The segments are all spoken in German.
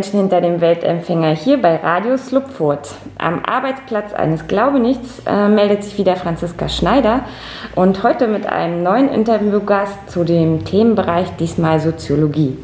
Menschen hinter dem Weltempfänger, hier bei Radio Slupfurt. Am Arbeitsplatz eines Glaubenichts äh, meldet sich wieder Franziska Schneider und heute mit einem neuen Interviewgast zu dem Themenbereich, diesmal Soziologie.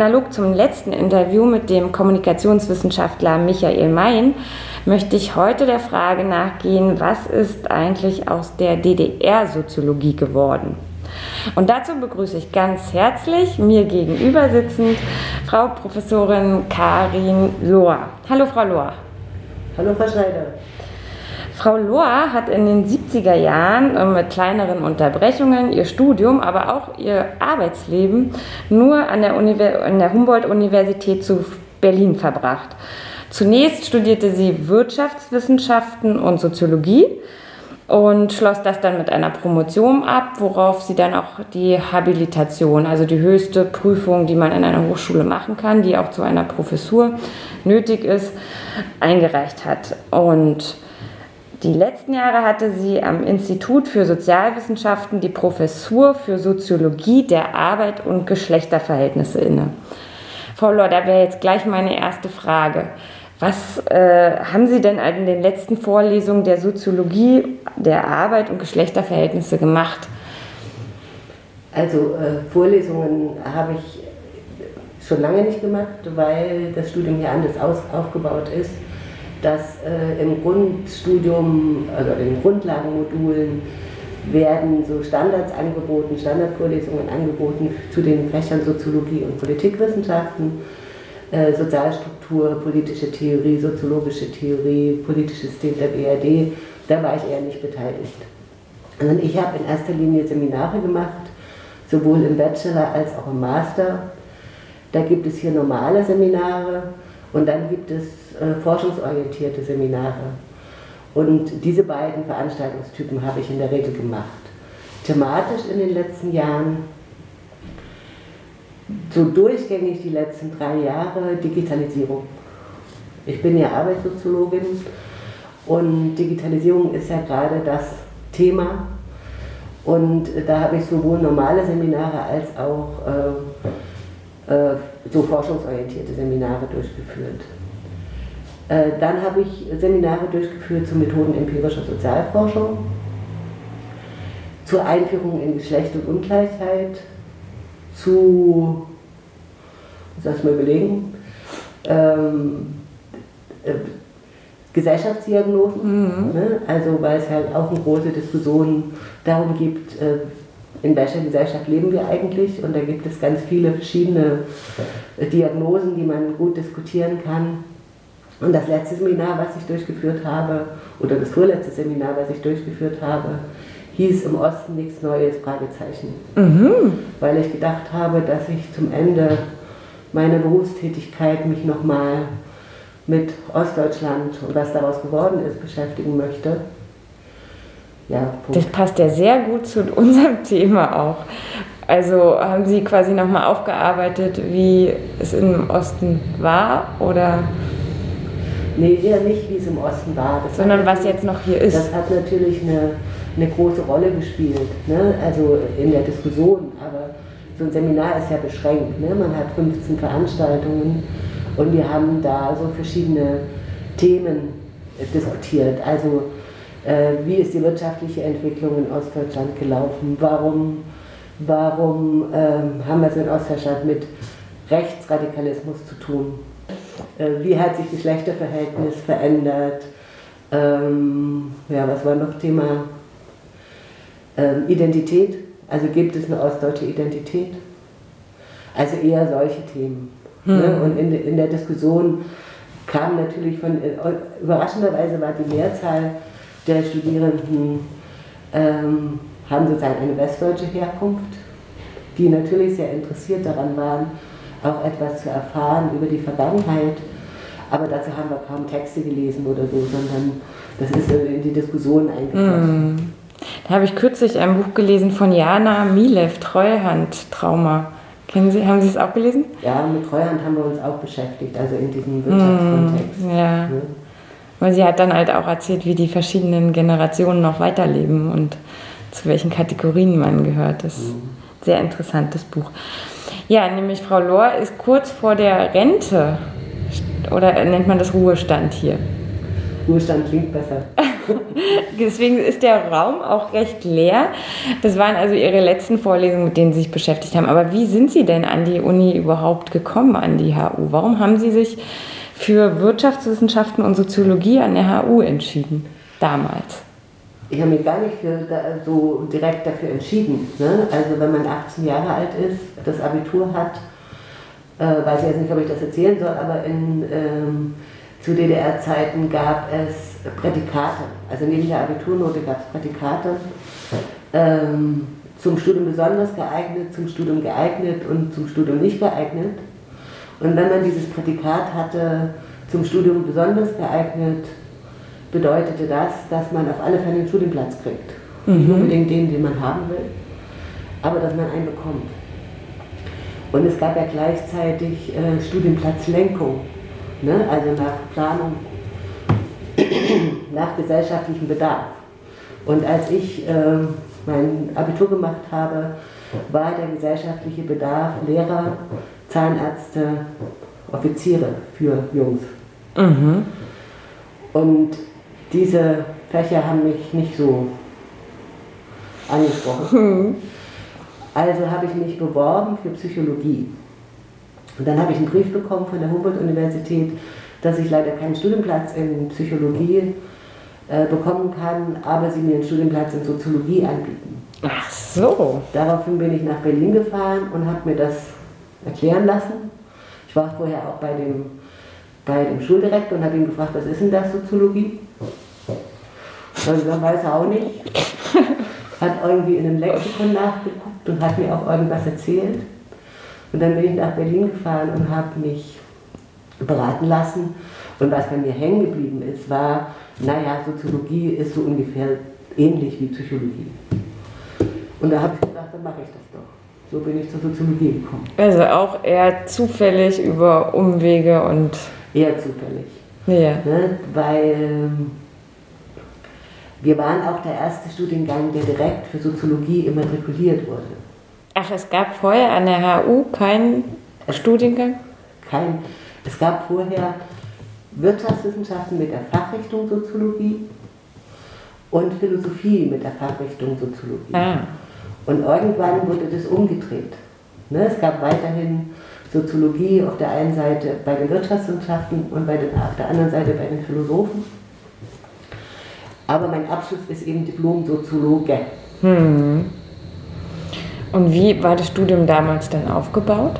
Analog zum letzten Interview mit dem Kommunikationswissenschaftler Michael Mayen möchte ich heute der Frage nachgehen, was ist eigentlich aus der DDR-Soziologie geworden? Und dazu begrüße ich ganz herzlich mir gegenüber sitzend Frau Professorin Karin Lohr. Hallo Frau Lohr. Hallo Frau Schneider. Frau Lohr hat in den 70er Jahren äh, mit kleineren Unterbrechungen ihr Studium, aber auch ihr Arbeitsleben nur an der, der Humboldt-Universität zu Berlin verbracht. Zunächst studierte sie Wirtschaftswissenschaften und Soziologie und schloss das dann mit einer Promotion ab, worauf sie dann auch die Habilitation, also die höchste Prüfung, die man in einer Hochschule machen kann, die auch zu einer Professur nötig ist, eingereicht hat. Und die letzten Jahre hatte sie am Institut für Sozialwissenschaften die Professur für Soziologie der Arbeit und Geschlechterverhältnisse inne. Frau Lohr, da wäre jetzt gleich meine erste Frage. Was äh, haben Sie denn in den letzten Vorlesungen der Soziologie der Arbeit und Geschlechterverhältnisse gemacht? Also äh, Vorlesungen habe ich schon lange nicht gemacht, weil das Studium hier anders aus, aufgebaut ist dass äh, im Grundstudium, also in Grundlagenmodulen, werden so Standards angeboten, Standardvorlesungen angeboten zu den Fächern Soziologie und Politikwissenschaften, äh, Sozialstruktur, politische Theorie, soziologische Theorie, politisches System der BRD. Da war ich eher nicht beteiligt. Also ich habe in erster Linie Seminare gemacht, sowohl im Bachelor als auch im Master. Da gibt es hier normale Seminare und dann gibt es äh, forschungsorientierte Seminare. Und diese beiden Veranstaltungstypen habe ich in der Regel gemacht. Thematisch in den letzten Jahren, so durchgängig die letzten drei Jahre, Digitalisierung. Ich bin ja Arbeitssoziologin und Digitalisierung ist ja gerade das Thema. Und da habe ich sowohl normale Seminare als auch äh, äh, so forschungsorientierte Seminare durchgeführt. Äh, dann habe ich Seminare durchgeführt zu Methoden empirischer Sozialforschung, zur Einführung in Geschlecht und Ungleichheit, zu, ich mal überlegen, ähm, äh, Gesellschaftsdiagnosen, mhm. ne? also weil es halt auch eine große Diskussion darum gibt, äh, in welcher Gesellschaft leben wir eigentlich und da gibt es ganz viele verschiedene Diagnosen, die man gut diskutieren kann. Und das letzte Seminar, was ich durchgeführt habe, oder das vorletzte Seminar, was ich durchgeführt habe, hieß im Osten nichts Neues, Fragezeichen. Mhm. Weil ich gedacht habe, dass ich zum Ende meiner Berufstätigkeit mich nochmal mit Ostdeutschland und was daraus geworden ist beschäftigen möchte. Ja, das passt ja sehr gut zu unserem Thema auch. Also haben Sie quasi nochmal aufgearbeitet, wie es im Osten war oder? Nee, eher nicht, wie es im Osten war. Das Sondern was jetzt noch hier ist. Das hat natürlich eine, eine große Rolle gespielt, ne? also in der Diskussion. Aber so ein Seminar ist ja beschränkt. Ne? Man hat 15 Veranstaltungen und wir haben da so verschiedene Themen diskutiert. Also äh, wie ist die wirtschaftliche Entwicklung in Ostdeutschland gelaufen? Warum, warum ähm, haben wir es in Ostdeutschland mit Rechtsradikalismus zu tun? Äh, wie hat sich Geschlechterverhältnis verändert? Ähm, ja, was war noch Thema? Ähm, Identität. Also gibt es eine ostdeutsche Identität? Also eher solche Themen. Hm. Ne? Und in, in der Diskussion kam natürlich von, äh, überraschenderweise war die Mehrzahl der Studierenden ähm, haben sozusagen eine westdeutsche Herkunft, die natürlich sehr interessiert daran waren, auch etwas zu erfahren über die Vergangenheit. Aber dazu haben wir kaum Texte gelesen oder so, sondern das ist in die Diskussion eingeflossen. Mm. Da habe ich kürzlich ein Buch gelesen von Jana Milev, Treuhandtrauma. Kennen Sie, haben Sie es auch gelesen? Ja, mit Treuhand haben wir uns auch beschäftigt, also in diesem Wirtschaftskontext. Mm, ja. Ne? Weil sie hat dann halt auch erzählt, wie die verschiedenen Generationen noch weiterleben und zu welchen Kategorien man gehört. Das ist ein sehr interessantes Buch. Ja, nämlich Frau Lohr ist kurz vor der Rente. Oder nennt man das Ruhestand hier? Ruhestand klingt besser. Deswegen ist der Raum auch recht leer. Das waren also Ihre letzten Vorlesungen, mit denen Sie sich beschäftigt haben. Aber wie sind Sie denn an die Uni überhaupt gekommen, an die HU? Warum haben Sie sich für Wirtschaftswissenschaften und Soziologie an der HU entschieden, damals? Ich habe mich gar nicht für, so direkt dafür entschieden. Ne? Also wenn man 18 Jahre alt ist, das Abitur hat, äh, weiß ich jetzt nicht, ob ich das erzählen soll, aber in, ähm, zu DDR-Zeiten gab es Prädikate. Also neben der Abiturnote gab es Prädikate. Ähm, zum Studium besonders geeignet, zum Studium geeignet und zum Studium nicht geeignet. Und wenn man dieses Prädikat hatte, zum Studium besonders geeignet, bedeutete das, dass man auf alle Fälle einen Studienplatz kriegt. Mhm. Nicht unbedingt den, den man haben will, aber dass man einen bekommt. Und es gab ja gleichzeitig äh, Studienplatzlenkung, ne? also nach Planung, nach gesellschaftlichem Bedarf. Und als ich äh, mein Abitur gemacht habe, war der gesellschaftliche Bedarf Lehrer, Zahnärzte, Offiziere für Jungs. Mhm. Und diese Fächer haben mich nicht so angesprochen. Mhm. Also habe ich mich beworben für Psychologie. Und dann habe ich einen Brief bekommen von der Humboldt-Universität, dass ich leider keinen Studienplatz in Psychologie äh, bekommen kann, aber sie mir einen Studienplatz in Soziologie anbieten. Ach so. Daraufhin bin ich nach Berlin gefahren und habe mir das erklären lassen. Ich war vorher auch bei dem, bei dem Schuldirektor und habe ihn gefragt, was ist denn das Soziologie? Und dann weiß er auch nicht. Hat irgendwie in einem Lexikon nachgeguckt und hat mir auch irgendwas erzählt. Und dann bin ich nach Berlin gefahren und habe mich beraten lassen. Und was bei mir hängen geblieben ist, war, naja, Soziologie ist so ungefähr ähnlich wie Psychologie. Und da habe ich gedacht, dann mache ich das doch. So bin ich zur Soziologie gekommen. Also auch eher zufällig über Umwege und. Eher zufällig. Ja. Ne? Weil ähm, wir waren auch der erste Studiengang, der direkt für Soziologie immatrikuliert wurde. Ach, es gab vorher an der HU keinen es, Studiengang? Kein. Es gab vorher Wirtschaftswissenschaften mit der Fachrichtung Soziologie und Philosophie mit der Fachrichtung Soziologie. Ah. Und irgendwann wurde das umgedreht. Ne? Es gab weiterhin Soziologie auf der einen Seite bei den Wirtschaftswissenschaften und bei den, auf der anderen Seite bei den Philosophen. Aber mein Abschluss ist eben Diplom-Soziologe. Hm. Und wie war das Studium damals dann aufgebaut?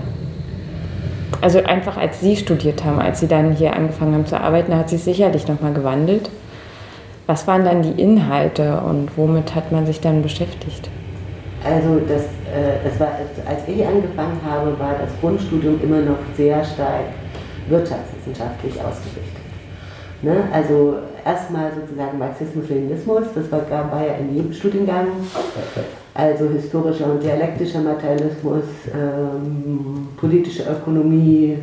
Also einfach als Sie studiert haben, als Sie dann hier angefangen haben zu arbeiten, hat sich sicherlich nochmal gewandelt. Was waren dann die Inhalte und womit hat man sich dann beschäftigt? Also das, äh, das war, als ich angefangen habe, war das Grundstudium immer noch sehr stark wirtschaftswissenschaftlich ausgerichtet. Ne? Also erstmal sozusagen Marxismus-Leninismus, das war, war ja in jedem Studiengang. Also historischer und dialektischer Materialismus, ähm, politische Ökonomie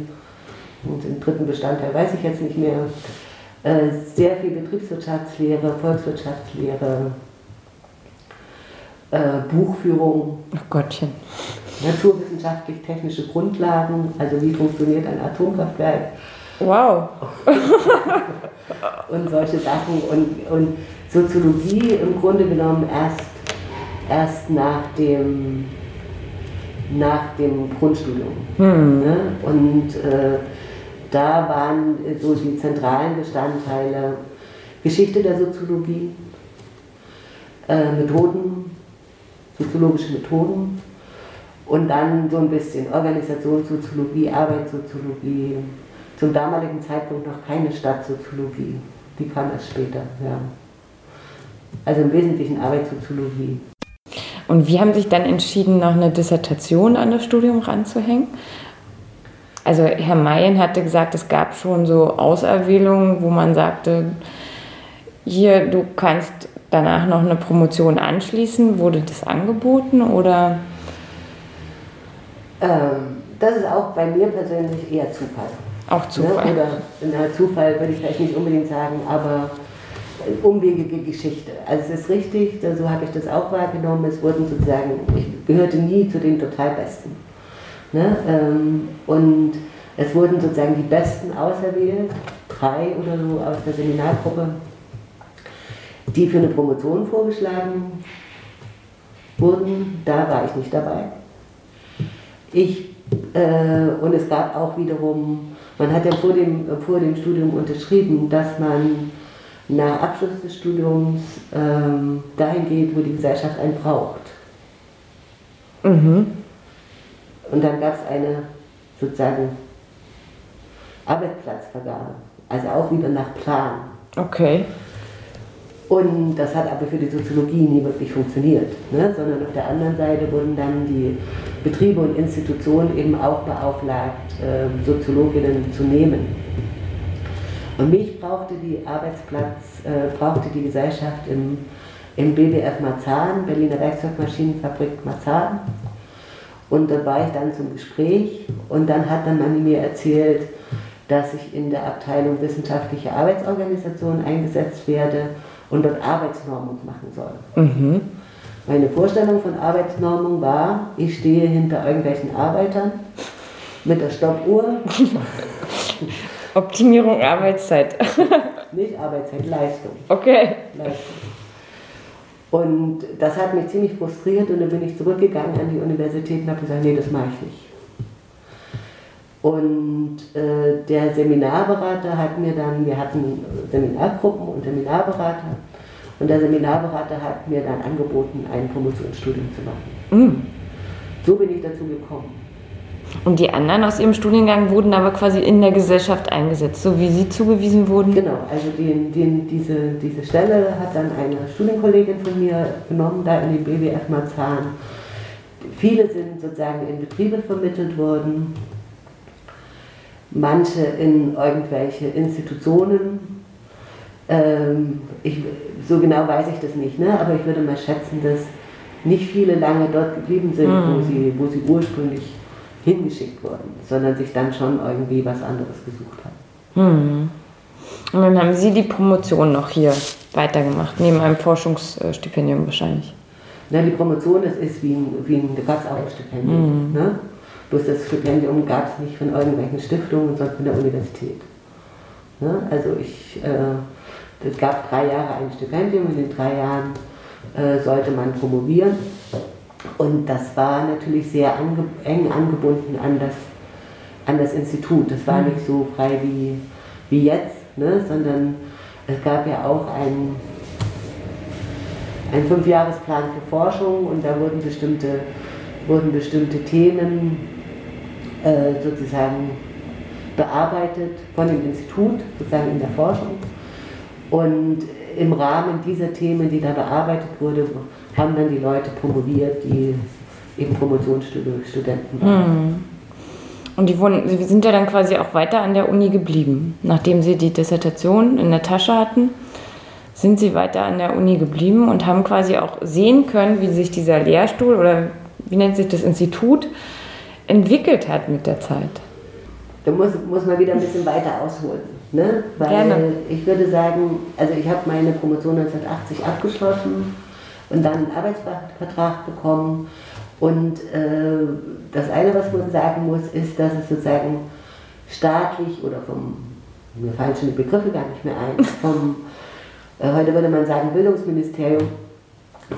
und den dritten Bestandteil weiß ich jetzt nicht mehr. Äh, sehr viel Betriebswirtschaftslehre, Volkswirtschaftslehre, äh, Buchführung. Ach Gottchen. Naturwissenschaftlich-technische Grundlagen, also wie funktioniert ein Atomkraftwerk. Wow. und solche Sachen. Und, und Soziologie im Grunde genommen erst, erst nach, dem, nach dem Grundstudium. Hm. Ne? Und äh, da waren so die zentralen Bestandteile Geschichte der Soziologie, äh, Methoden, soziologische Methoden und dann so ein bisschen Organisationssoziologie, Arbeitssoziologie, zum damaligen Zeitpunkt noch keine Stadtsoziologie, die kam erst später. Ja. Also im Wesentlichen Arbeitssoziologie. Und wie haben Sie sich dann entschieden, noch eine Dissertation an das Studium ranzuhängen? Also Herr Mayen hatte gesagt, es gab schon so Auserwählungen, wo man sagte, hier, du kannst danach noch eine Promotion anschließen. Wurde das angeboten oder? Ähm, das ist auch bei mir persönlich eher Zufall. Auch ne? Zufall. Ne? Oder na, Zufall würde ich vielleicht nicht unbedingt sagen, aber umwegige Geschichte. Also es ist richtig, so habe ich das auch wahrgenommen. Es wurden sozusagen, ich gehörte nie zu den total Besten. Ne? Ähm, und es wurden sozusagen die Besten auserwählt, drei oder so aus der Seminargruppe, die für eine Promotion vorgeschlagen wurden. Da war ich nicht dabei. Ich, äh, und es gab auch wiederum, man hat ja vor dem, vor dem Studium unterschrieben, dass man nach Abschluss des Studiums ähm, dahin geht, wo die Gesellschaft einen braucht. Mhm. Und dann gab es eine sozusagen Arbeitsplatzvergabe, also auch wieder nach Plan. Okay. Und das hat aber für die Soziologie nie wirklich funktioniert, ne? sondern auf der anderen Seite wurden dann die Betriebe und Institutionen eben auch beauflagt, äh, Soziologinnen zu nehmen. Und mich brauchte die Arbeitsplatz, äh, brauchte die Gesellschaft im, im BWF Marzahn, Berliner Werkzeugmaschinenfabrik Marzahn. Und da war ich dann zum Gespräch und dann hat dann man mir erzählt, dass ich in der Abteilung wissenschaftliche Arbeitsorganisation eingesetzt werde und dort Arbeitsnormung machen soll. Mhm. Meine Vorstellung von Arbeitsnormung war, ich stehe hinter irgendwelchen Arbeitern mit der Stoppuhr. Optimierung Arbeitszeit. Nicht Arbeitszeit, Leistung. Okay. Leistung. Und das hat mich ziemlich frustriert und dann bin ich zurückgegangen an die Universität und habe gesagt, nee, das mache ich nicht. Und äh, der Seminarberater hat mir dann, wir hatten Seminargruppen und Seminarberater, und der Seminarberater hat mir dann angeboten, ein Promotionsstudium zu machen. Mm. So bin ich dazu gekommen. Und die anderen aus Ihrem Studiengang wurden aber quasi in der Gesellschaft eingesetzt, so wie Sie zugewiesen wurden? Genau, also den, den, diese, diese Stelle hat dann eine Studienkollegin von mir genommen, da in den BWF Marzahn. Viele sind sozusagen in Betriebe vermittelt worden, manche in irgendwelche Institutionen. Ähm, ich, so genau weiß ich das nicht, ne? aber ich würde mal schätzen, dass nicht viele lange dort geblieben sind, mhm. wo, sie, wo sie ursprünglich hingeschickt wurden, sondern sich dann schon irgendwie was anderes gesucht haben. Mhm. Und dann haben Sie die Promotion noch hier weitergemacht, neben einem Forschungsstipendium wahrscheinlich. Na, die Promotion, das ist wie ein, wie ein da gab es auch ein Stipendium. Mhm. Ne? Bloß das Stipendium gab es nicht von irgendwelchen Stiftungen, sondern von der Universität. Ne? Also ich, äh, es gab drei Jahre ein Stipendium, in den drei Jahren äh, sollte man promovieren. Und das war natürlich sehr ange eng angebunden an das, an das Institut. Das war mhm. nicht so frei wie, wie jetzt, ne? sondern es gab ja auch einen, einen Fünfjahresplan für Forschung und da wurden bestimmte, wurden bestimmte Themen äh, sozusagen bearbeitet von dem Institut, sozusagen in der Forschung. Und im Rahmen dieser Themen, die da bearbeitet wurde, haben dann die Leute promoviert, die eben Promotionsstudenten waren. Mhm. Und die wurden, sie sind ja dann quasi auch weiter an der Uni geblieben. Nachdem sie die Dissertation in der Tasche hatten, sind sie weiter an der Uni geblieben und haben quasi auch sehen können, wie sich dieser Lehrstuhl oder wie nennt sich das Institut entwickelt hat mit der Zeit. Da muss, muss man wieder ein bisschen weiter ausholen. Ne? Weil Gerne. ich würde sagen, also ich habe meine Promotion 1980 abgeschlossen und dann einen Arbeitsvertrag bekommen. Und äh, das eine, was man sagen muss, ist, dass es sozusagen staatlich oder vom, mir fallen schon die Begriffe gar nicht mehr ein, vom, äh, heute würde man sagen, Bildungsministerium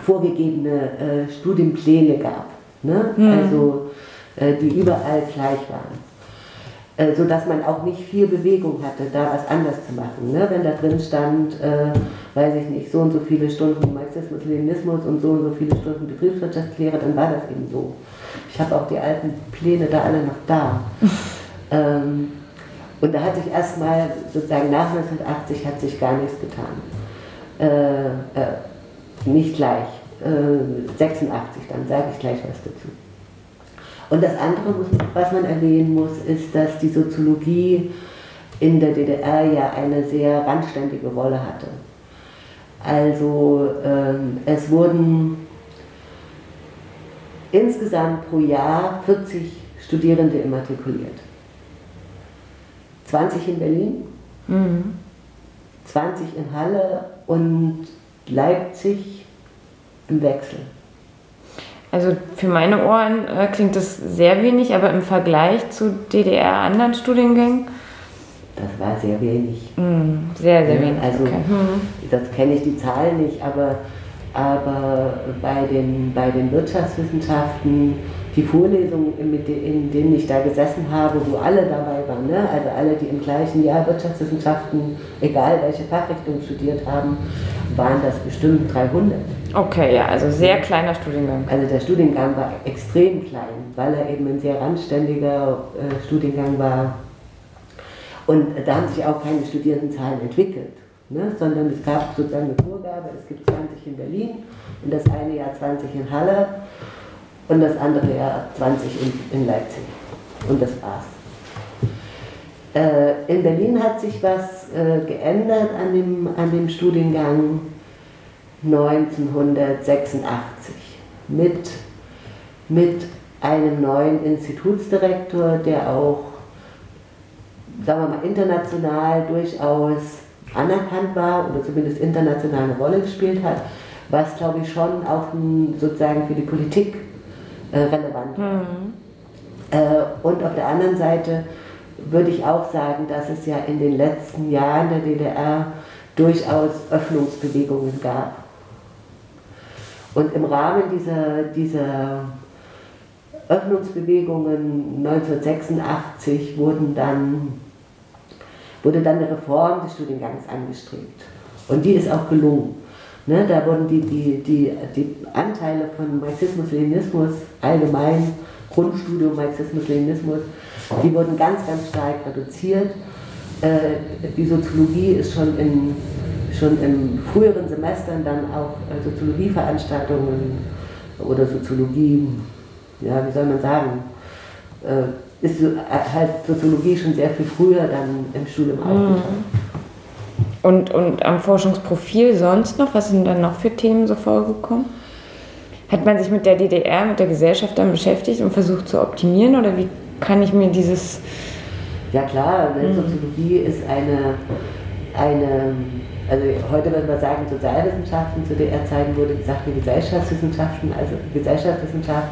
vorgegebene äh, Studienpläne gab. Ne? Mhm. Also die überall gleich waren. Äh, sodass man auch nicht viel Bewegung hatte, da was anders zu machen. Ne? Wenn da drin stand, äh, weiß ich nicht, so und so viele Stunden Marxismus, Leninismus und so und so viele Stunden Betriebswirtschaftslehre, dann war das eben so. Ich habe auch die alten Pläne da alle noch da. ähm, und da hat sich erstmal, sozusagen nach 1980, hat sich gar nichts getan. Äh, äh, nicht gleich. 86, dann sage ich gleich was dazu. Und das andere, was man erwähnen muss, ist, dass die Soziologie in der DDR ja eine sehr randständige Rolle hatte. Also ähm, es wurden insgesamt pro Jahr 40 Studierende immatrikuliert. 20 in Berlin, mhm. 20 in Halle und Leipzig im Wechsel. Also für meine Ohren äh, klingt das sehr wenig, aber im Vergleich zu DDR anderen Studiengängen? Das war sehr wenig. Mm, sehr, sehr wenig. Also okay. Mhm. das kenne ich die Zahlen nicht, aber, aber bei, den, bei den Wirtschaftswissenschaften die Vorlesungen, in denen ich da gesessen habe, wo alle dabei waren, ne? also alle, die im gleichen Jahr Wirtschaftswissenschaften, egal welche Fachrichtung studiert haben, waren das bestimmt 300. Okay, ja, also sehr kleiner Studiengang. Also der Studiengang war extrem klein, weil er eben ein sehr randständiger äh, Studiengang war. Und da haben sich auch keine Studierendenzahlen entwickelt, ne? sondern es gab sozusagen eine Vorgabe, es gibt 20 in Berlin und das eine Jahr 20 in Halle und das andere Jahr 20 in, in Leipzig. Und das war's. Äh, in Berlin hat sich was äh, geändert an dem, an dem Studiengang 1986 mit, mit einem neuen Institutsdirektor, der auch, sagen wir mal, international durchaus anerkannt war oder zumindest international eine Rolle gespielt hat, was, glaube ich, schon auch sozusagen für die Politik äh, relevant. Mhm. Und auf der anderen Seite würde ich auch sagen, dass es ja in den letzten Jahren der DDR durchaus Öffnungsbewegungen gab. Und im Rahmen dieser, dieser Öffnungsbewegungen 1986 wurden dann, wurde dann eine Reform des Studiengangs angestrebt. Und die ist auch gelungen. Ne, da wurden die, die, die, die Anteile von Marxismus-Leninismus allgemein, Grundstudium Marxismus-Leninismus, die wurden ganz, ganz stark reduziert. Äh, die Soziologie ist schon in, schon in früheren Semestern dann auch äh, Soziologieveranstaltungen oder Soziologie, ja, wie soll man sagen, äh, ist halt Soziologie schon sehr viel früher dann im Studium aufgetaucht. Und, und am Forschungsprofil sonst noch? Was sind dann noch für Themen so vorgekommen? Hat man sich mit der DDR, mit der Gesellschaft dann beschäftigt und versucht zu optimieren? Oder wie kann ich mir dieses. Ja, klar, mhm. Soziologie ist eine, eine, also heute würde man sagen Sozialwissenschaften, zu DDR-Zeiten wurde gesagt die Gesellschaftswissenschaften, also Gesellschaftswissenschaft.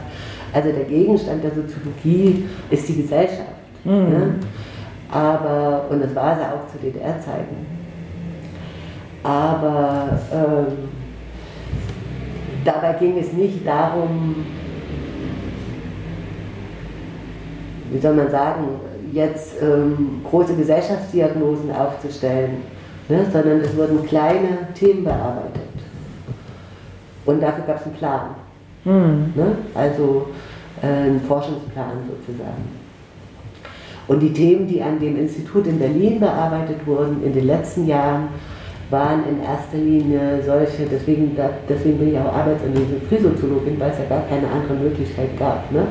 Also der Gegenstand der Soziologie ist die Gesellschaft. Mhm. Ne? Aber, und das war sie auch zu DDR-Zeiten aber ähm, dabei ging es nicht darum, wie soll man sagen, jetzt ähm, große Gesellschaftsdiagnosen aufzustellen, ne, sondern es wurden kleine Themen bearbeitet. Und dafür gab es einen Plan. Mhm. Ne, also äh, einen Forschungsplan sozusagen. Und die Themen, die an dem Institut in Berlin bearbeitet wurden in den letzten Jahren, waren in erster Linie solche, deswegen, deswegen bin ich auch Arbeits- und Industriesoziologin, weil es ja gar keine andere Möglichkeit gab. Ne?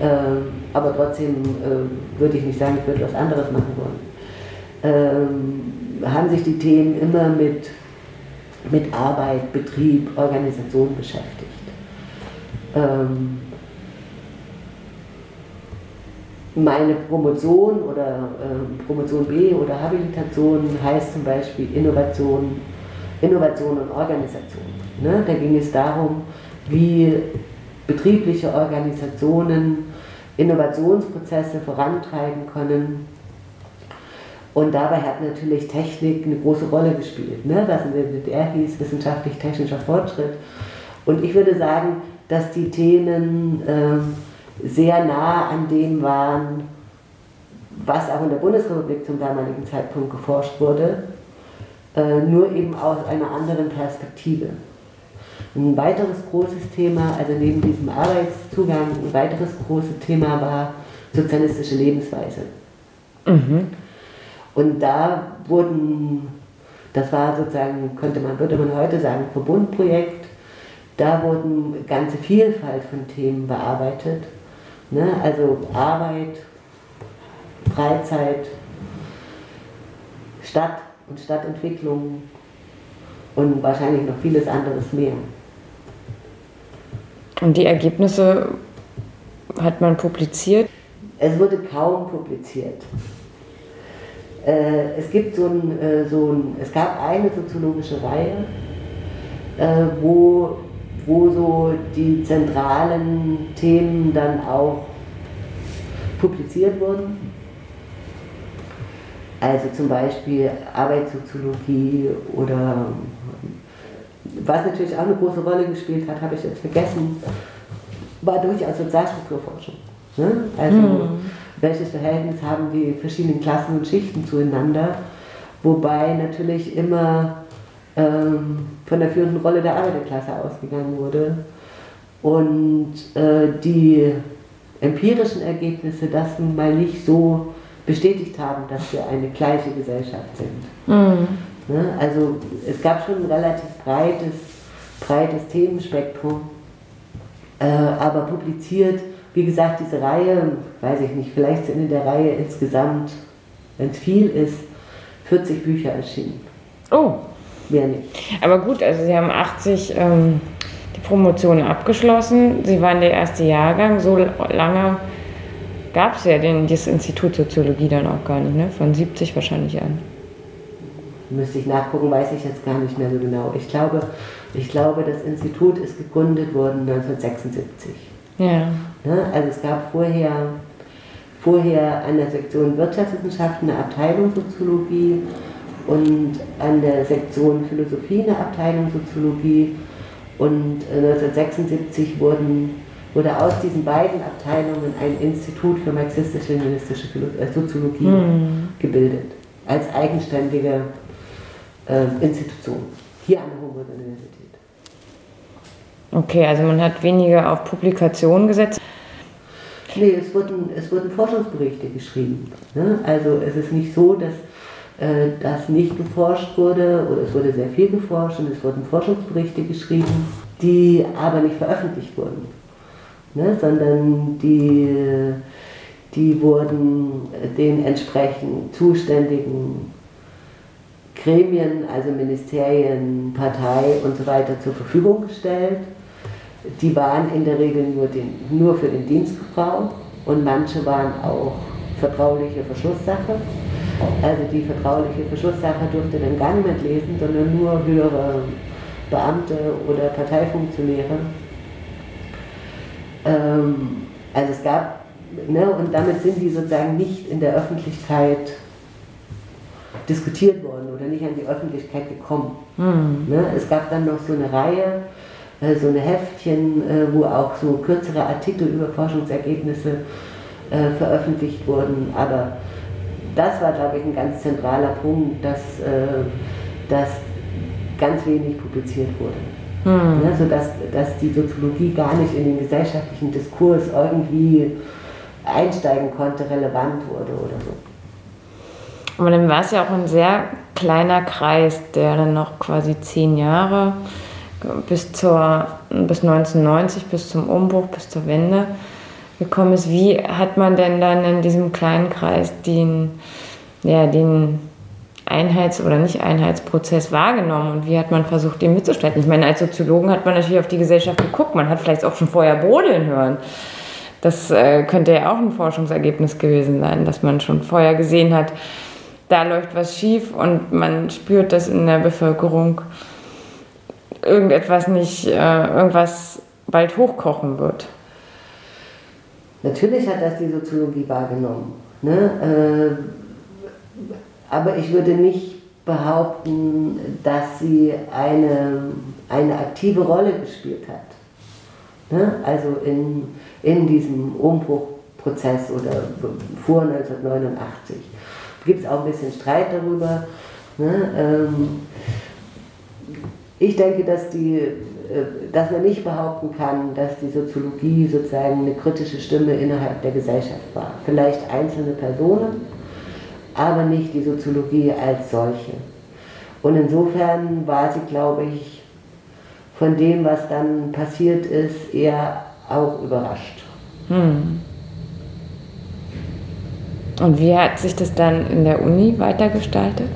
Ähm, aber trotzdem äh, würde ich nicht sagen, ich würde was anderes machen wollen. Ähm, haben sich die Themen immer mit, mit Arbeit, Betrieb, Organisation beschäftigt. Ähm, meine Promotion oder äh, Promotion B oder Habilitation heißt zum Beispiel Innovation, Innovation und Organisation. Ne? Da ging es darum, wie betriebliche Organisationen Innovationsprozesse vorantreiben können. Und dabei hat natürlich Technik eine große Rolle gespielt, ne? was in der DDR hieß, wissenschaftlich-technischer Fortschritt. Und ich würde sagen, dass die Themen äh, sehr nah an dem waren, was auch in der Bundesrepublik zum damaligen Zeitpunkt geforscht wurde, äh, nur eben aus einer anderen Perspektive. Ein weiteres großes Thema, also neben diesem Arbeitszugang, ein weiteres großes Thema war sozialistische Lebensweise. Mhm. Und da wurden, das war sozusagen, könnte man, würde man heute sagen, Verbundprojekt Da wurden ganze Vielfalt von Themen bearbeitet. Ne? Also Arbeit, Freizeit, Stadt und Stadtentwicklung und wahrscheinlich noch vieles anderes mehr. Und die Ergebnisse hat man publiziert? Es wurde kaum publiziert. Äh, es gibt so ein, äh, so ein, es gab eine soziologische Reihe, äh, wo, wo so die zentralen Themen dann auch publiziert wurden. Also zum Beispiel Arbeitssoziologie oder was natürlich auch eine große Rolle gespielt hat, habe ich jetzt vergessen, war durchaus Sozialstrukturforschung. Ne? Also mhm. welches Verhältnis haben die verschiedenen Klassen und Schichten zueinander, wobei natürlich immer ähm, von der führenden Rolle der Arbeiterklasse ausgegangen wurde. Und äh, die empirischen Ergebnisse das nun mal nicht so bestätigt haben, dass wir eine gleiche Gesellschaft sind. Mhm. Ne? Also es gab schon ein relativ breites, breites Themenspektrum, äh, aber publiziert, wie gesagt, diese Reihe, weiß ich nicht, vielleicht sind in der Reihe insgesamt, wenn es viel ist, 40 Bücher erschienen. Oh. Mehr nicht. Aber gut, also Sie haben 80 ähm, die Promotion abgeschlossen. Sie waren der erste Jahrgang. So lange gab es ja den, das Institut Soziologie dann auch gar nicht, ne? Von 70 wahrscheinlich an. Müsste ich nachgucken, weiß ich jetzt gar nicht mehr so genau. Ich glaube, ich glaube, das Institut ist gegründet worden 1976. Ja. Ne? Also es gab vorher, vorher an der Sektion Wirtschaftswissenschaften eine Abteilung Soziologie und an der Sektion Philosophie eine Abteilung Soziologie. Und 1976 wurden wurde aus diesen beiden Abteilungen ein Institut für marxistisch-leninistische äh, Soziologie mhm. gebildet, als eigenständige äh, Institution, hier an der Humboldt-Universität. Okay, also man hat weniger auf Publikationen gesetzt. Nee, es wurden, es wurden Forschungsberichte geschrieben. Ne? Also es ist nicht so, dass äh, das nicht geforscht wurde, oder es wurde sehr viel geforscht und es wurden Forschungsberichte geschrieben, die aber nicht veröffentlicht wurden ne, sondern die, die wurden den entsprechend zuständigen Gremien, also Ministerien, Partei und so weiter zur Verfügung gestellt. Die waren in der Regel nur, den, nur für den Dienstgebrauch und manche waren auch vertrauliche Verschlusssache. Also die vertrauliche Verschlusssache durfte dann gar niemand lesen, sondern nur höhere Beamte oder Parteifunktionäre. Ähm, also es gab, ne, und damit sind die sozusagen nicht in der Öffentlichkeit diskutiert worden oder nicht an die Öffentlichkeit gekommen. Mhm. Ne, es gab dann noch so eine Reihe, äh, so eine Heftchen, äh, wo auch so kürzere Artikel über Forschungsergebnisse äh, veröffentlicht wurden, aber das war, glaube ich, ein ganz zentraler Punkt, dass, äh, dass ganz wenig publiziert wurde. Mhm. Ne, sodass dass die Soziologie gar nicht in den gesellschaftlichen Diskurs irgendwie einsteigen konnte, relevant wurde oder so. Aber dann war es ja auch ein sehr kleiner Kreis, der dann noch quasi zehn Jahre bis, zur, bis 1990, bis zum Umbruch, bis zur Wende gekommen ist. Wie hat man denn dann in diesem kleinen Kreis den, ja, den Einheits- oder Nicht-Einheitsprozess wahrgenommen und wie hat man versucht, dem mitzustellen? Ich meine, als Soziologen hat man natürlich auf die Gesellschaft geguckt, man hat vielleicht auch schon vorher brodeln hören. Das äh, könnte ja auch ein Forschungsergebnis gewesen sein, dass man schon vorher gesehen hat, da läuft was schief und man spürt, dass in der Bevölkerung irgendetwas nicht, äh, irgendwas bald hochkochen wird. Natürlich hat das die Soziologie wahrgenommen. Ne? Äh, aber ich würde nicht behaupten, dass sie eine, eine aktive Rolle gespielt hat. Ne? Also in, in diesem Umbruchprozess oder vor 1989 gibt es auch ein bisschen Streit darüber. Ne? Ähm, ich denke, dass, die, dass man nicht behaupten kann, dass die Soziologie sozusagen eine kritische Stimme innerhalb der Gesellschaft war. Vielleicht einzelne Personen, aber nicht die Soziologie als solche. Und insofern war sie, glaube ich, von dem, was dann passiert ist, eher auch überrascht. Hm. Und wie hat sich das dann in der Uni weitergestaltet?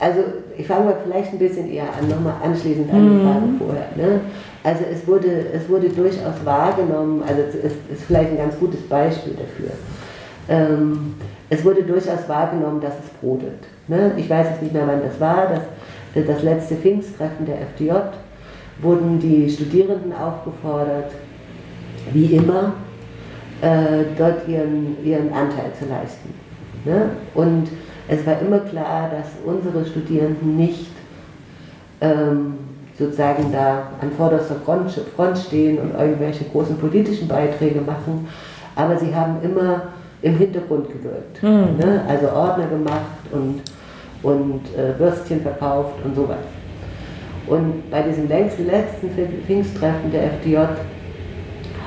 Also ich fange mal vielleicht ein bisschen eher an, nochmal anschließend an die mhm. Frage vorher. Ne? Also es wurde, es wurde durchaus wahrgenommen, also es ist, ist vielleicht ein ganz gutes Beispiel dafür. Ähm, es wurde durchaus wahrgenommen, dass es brodelt. Ne? Ich weiß jetzt nicht mehr, wann das war, das, das letzte Pfingsttreffen der FDJ wurden die Studierenden aufgefordert, wie immer, äh, dort ihren, ihren Anteil zu leisten. Ne? Und es war immer klar, dass unsere Studierenden nicht ähm, sozusagen da an vorderster Front, stehen und irgendwelche großen politischen Beiträge machen, aber sie haben immer im Hintergrund gewirkt. Mhm. Ne? Also Ordner gemacht und, und äh, Würstchen verkauft und so weiter. Und bei diesem längsten letzten Pfingsttreffen der FDJ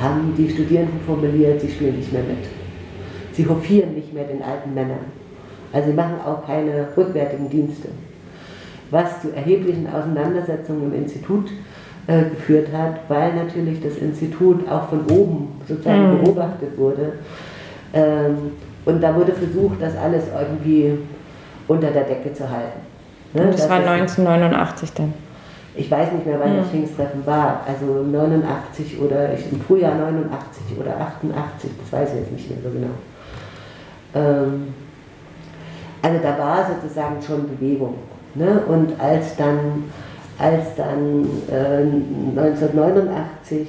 haben die Studierenden formuliert, sie spielen nicht mehr mit. Sie hofieren nicht mehr den alten Männern. Also sie machen auch keine rückwärtigen Dienste. Was zu erheblichen Auseinandersetzungen im Institut äh, geführt hat, weil natürlich das Institut auch von oben sozusagen mhm. beobachtet wurde. Ähm, und da wurde versucht, das alles irgendwie unter der Decke zu halten. Ne? Das, das war 1989 dann. Ich weiß nicht mehr, wann mhm. das Pfingsttreffen war. Also 89 oder ich, im Frühjahr 89 oder 88, das weiß ich jetzt nicht mehr so genau. Ähm, also da war sozusagen schon Bewegung. Ne? Und als dann, als dann äh, 1989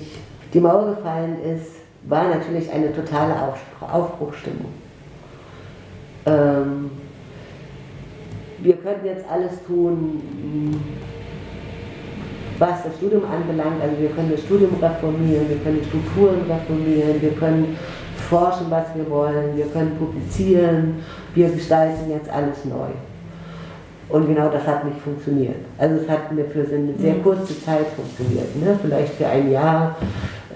die Mauer gefallen ist, war natürlich eine totale Aufbruchstimmung. Ähm, wir könnten jetzt alles tun, was das Studium anbelangt. Also wir können das Studium reformieren, wir können die Strukturen reformieren, wir können forschen, was wir wollen, wir können publizieren, wir gestalten jetzt alles neu. Und genau das hat nicht funktioniert. Also es hat mir für eine sehr mhm. kurze Zeit funktioniert, ne? vielleicht für ein Jahr.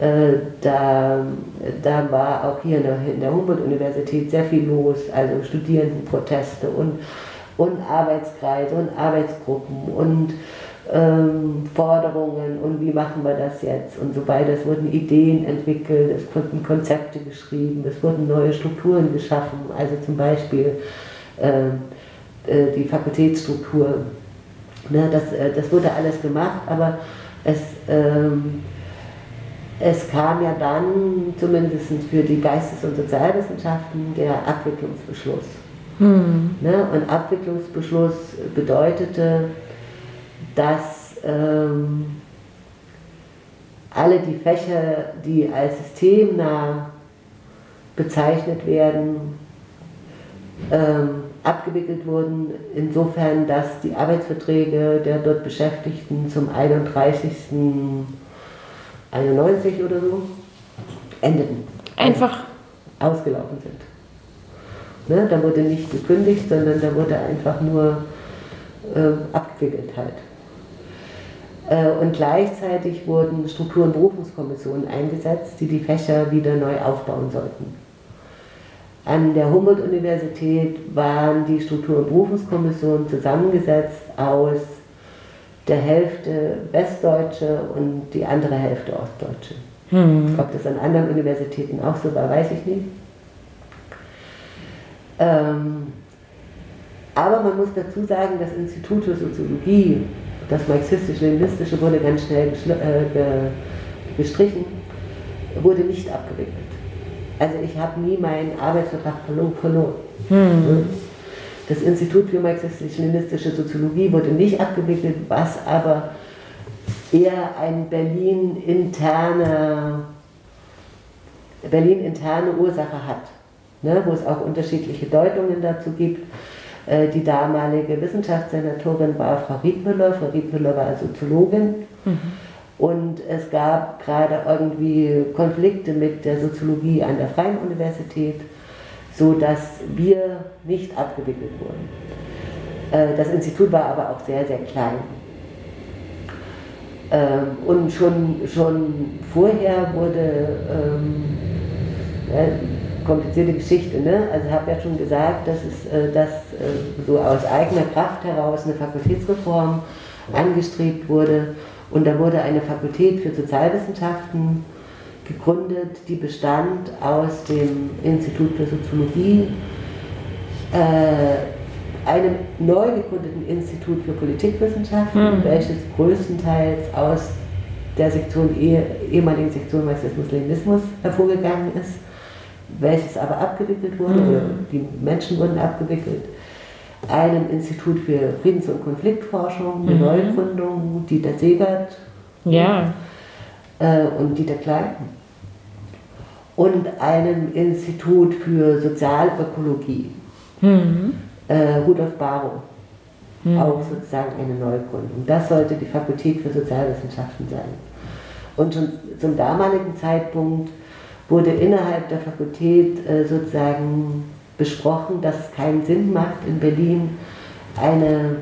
Äh, da, da war auch hier in der, Humboldt-Universität sehr viel los, also Studierendenproteste und, und Arbeitskreise und Arbeitsgruppen und ähm, Forderungen und wie machen wir das jetzt und so weiter. Es wurden Ideen entwickelt, es wurden Konzepte geschrieben, es wurden neue Strukturen geschaffen, also zum Beispiel ähm, äh, die Fakultätsstruktur. Ne, das, äh, das wurde alles gemacht, aber es, ähm, es kam ja dann, zumindest für die Geistes- und Sozialwissenschaften, der Abwicklungsbeschluss. Hm. Ne, und Abwicklungsbeschluss bedeutete, dass ähm, alle die Fächer, die als systemnah bezeichnet werden, ähm, abgewickelt wurden, insofern, dass die Arbeitsverträge der dort Beschäftigten zum 31.91 oder so endeten. Einfach ausgelaufen sind. Ne, da wurde nicht gekündigt, sondern da wurde einfach nur äh, abgewickelt halt. Äh, und gleichzeitig wurden Struktur- und Berufungskommissionen eingesetzt, die die Fächer wieder neu aufbauen sollten. An der Humboldt-Universität waren die Struktur- und Berufungskommissionen zusammengesetzt aus der Hälfte Westdeutsche und die andere Hälfte Ostdeutsche. Hm. Ob das an anderen Universitäten auch so war, weiß ich nicht. Ähm, aber man muss dazu sagen, das Institut für Soziologie das marxistisch-leninistische wurde ganz schnell äh, gestrichen, wurde nicht abgewickelt. Also ich habe nie meinen Arbeitsvertrag verloren. Hm. Das Institut für marxistisch-leninistische Soziologie wurde nicht abgewickelt, was aber eher ein Berlin-interne Berlin interne Ursache hat, ne, wo es auch unterschiedliche Deutungen dazu gibt. Äh, die damalige Wissenschaftssenatorin war Frau Riedmüller. Frau Riedmüller war Soziologin. Mhm. Und es gab gerade irgendwie Konflikte mit der Soziologie an der Freien Universität, sodass wir nicht abgewickelt wurden. Äh, das Institut war aber auch sehr, sehr klein. Ähm, und schon, schon vorher wurde ähm, komplizierte Geschichte. Ne? Also ich habe ja schon gesagt, dass, es, äh, dass äh, so aus eigener Kraft heraus eine Fakultätsreform angestrebt wurde Und da wurde eine Fakultät für Sozialwissenschaften gegründet, die bestand aus dem Institut für Soziologie, äh, einem neu gegründeten Institut für Politikwissenschaften, mhm. welches größtenteils aus der Sektion, eh, ehemaligen Sektion Marxismus-Leninismus hervorgegangen ist, welches aber abgewickelt wurde, mhm. oder die Menschen wurden abgewickelt einem Institut für Friedens- und Konfliktforschung, eine mhm. Neugründung, Dieter Segert ja. äh, und Dieter Klein und einem Institut für Sozialökologie, mhm. äh, Rudolf Barrow. Mhm. Auch sozusagen eine Neugründung. Das sollte die Fakultät für Sozialwissenschaften sein. Und schon zum damaligen Zeitpunkt wurde innerhalb der Fakultät äh, sozusagen besprochen, dass es keinen Sinn macht, in Berlin eine,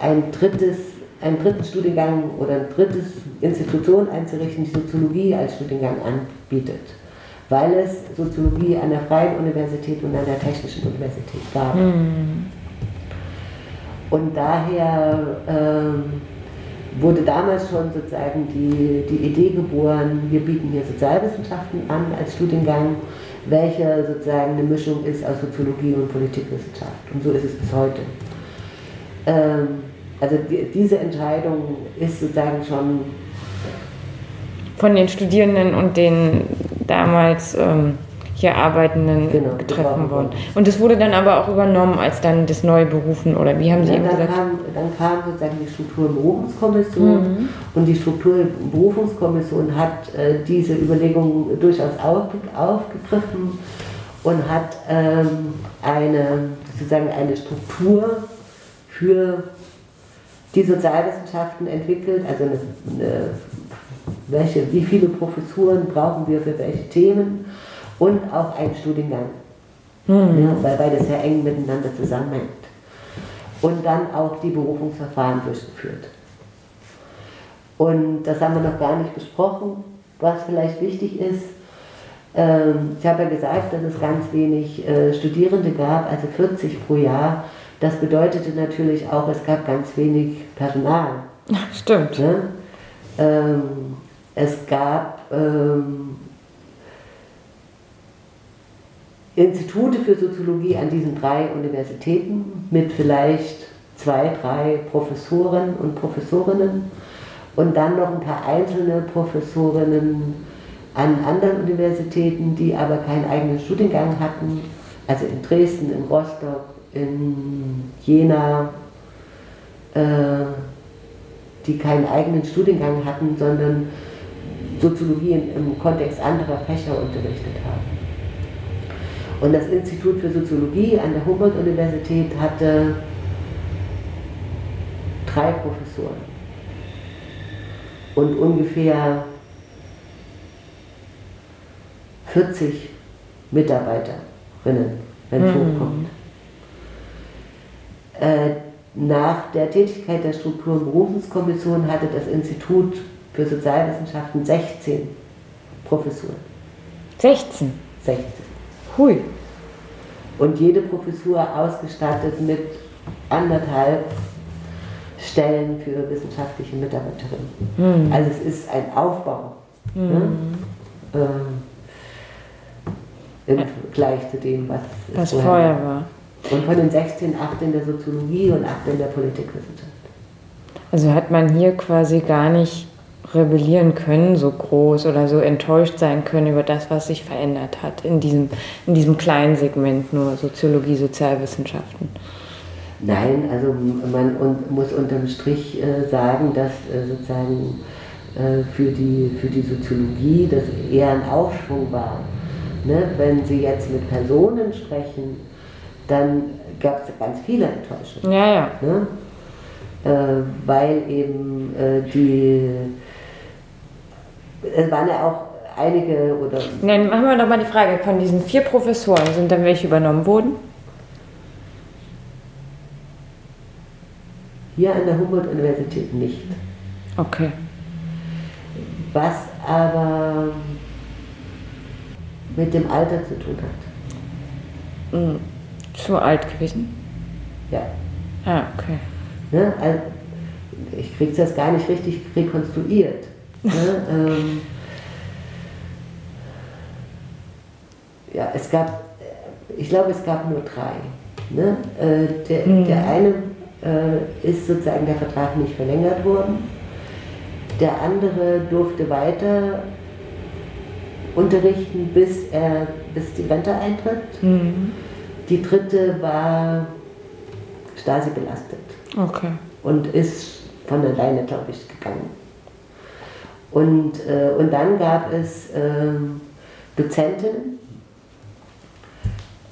ein drittes, einen dritten Studiengang oder ein drittes Institution einzurichten, die Soziologie als Studiengang anbietet, weil es Soziologie an der Freien Universität und an der Technischen Universität gab. Mhm. Und daher ähm, wurde damals schon sozusagen die, die Idee geboren, wir bieten hier Sozialwissenschaften an als Studiengang welcher sozusagen eine Mischung ist aus Soziologie und Politikwissenschaft. Und so ist es bis heute. Ähm, also die, diese Entscheidung ist sozusagen schon von den Studierenden und den damals ähm, hier Arbeitenden genau, getroffen worden. Und das wurde dann aber auch übernommen, als dann das neue Berufen oder wie haben Sie ja, eben gesagt? Kam, dann kam sozusagen die Strukturberufungskommission mhm. und die Strukturberufungskommission hat äh, diese Überlegungen durchaus auf, aufgegriffen und hat ähm, eine, sozusagen eine Struktur für die Sozialwissenschaften entwickelt, also eine, eine, welche, wie viele Professuren brauchen wir für welche Themen und auch einen Studiengang, mhm. ja, weil beides sehr eng miteinander zusammenhängt. Und dann auch die Berufungsverfahren durchgeführt. Und das haben wir noch gar nicht besprochen, was vielleicht wichtig ist. Ähm, ich habe ja gesagt, dass es ganz wenig äh, Studierende gab, also 40 pro Jahr. Das bedeutete natürlich auch, es gab ganz wenig Personal. Stimmt. Ne? Ähm, es gab ähm, Institute für Soziologie an diesen drei Universitäten mit vielleicht zwei, drei Professoren und Professorinnen und dann noch ein paar einzelne Professorinnen an anderen Universitäten, die aber keinen eigenen Studiengang hatten, also in Dresden, in Rostock, in Jena, äh, die keinen eigenen Studiengang hatten, sondern Soziologie im Kontext anderer Fächer unterrichtet haben. Und das Institut für Soziologie an der Humboldt-Universität hatte drei Professoren und ungefähr 40 Mitarbeiterinnen, wenn es mhm. hochkommt. Äh, nach der Tätigkeit der Struktur- und Berufungskommission hatte das Institut für Sozialwissenschaften 16 Professuren. 16? 16. Hui. Und jede Professur ausgestattet mit anderthalb Stellen für wissenschaftliche Mitarbeiterinnen. Mhm. Also es ist ein Aufbau. Mhm. Ne? Ähm, Im Vergleich zu dem, was, was vorher war. Und von den 16, 8 in der Soziologie und 8 in der Politikwissenschaft. Also hat man hier quasi gar nicht rebellieren können, so groß oder so enttäuscht sein können über das, was sich verändert hat in diesem, in diesem kleinen Segment nur Soziologie, Sozialwissenschaften? Nein, also man muss unterm Strich äh, sagen, dass äh, sozusagen äh, für, die, für die Soziologie das eher ein Aufschwung war. Ne? Wenn Sie jetzt mit Personen sprechen, dann gab es ganz viele Enttäuschungen. Ja, ja. Ne? weil eben die es waren ja auch einige oder. Nein, machen wir doch mal die Frage: Von diesen vier Professoren sind dann welche übernommen worden? Hier an der Humboldt-Universität nicht. Okay. Was aber mit dem Alter zu tun hat. Mhm. Zu alt gewesen? Ja. Ah, okay. Ne? Also ich kriege das gar nicht richtig rekonstruiert. Ne? ähm, ja, es gab, ich glaube, es gab nur drei. Ne? Äh, der, mhm. der eine äh, ist sozusagen der Vertrag nicht verlängert worden. Der andere durfte weiter unterrichten, bis, er, bis die Rente eintritt. Mhm. Die dritte war Stasi belastet. Okay. Und ist von alleine, glaube ich, gegangen. Und, äh, und dann gab es äh, Dozentinnen,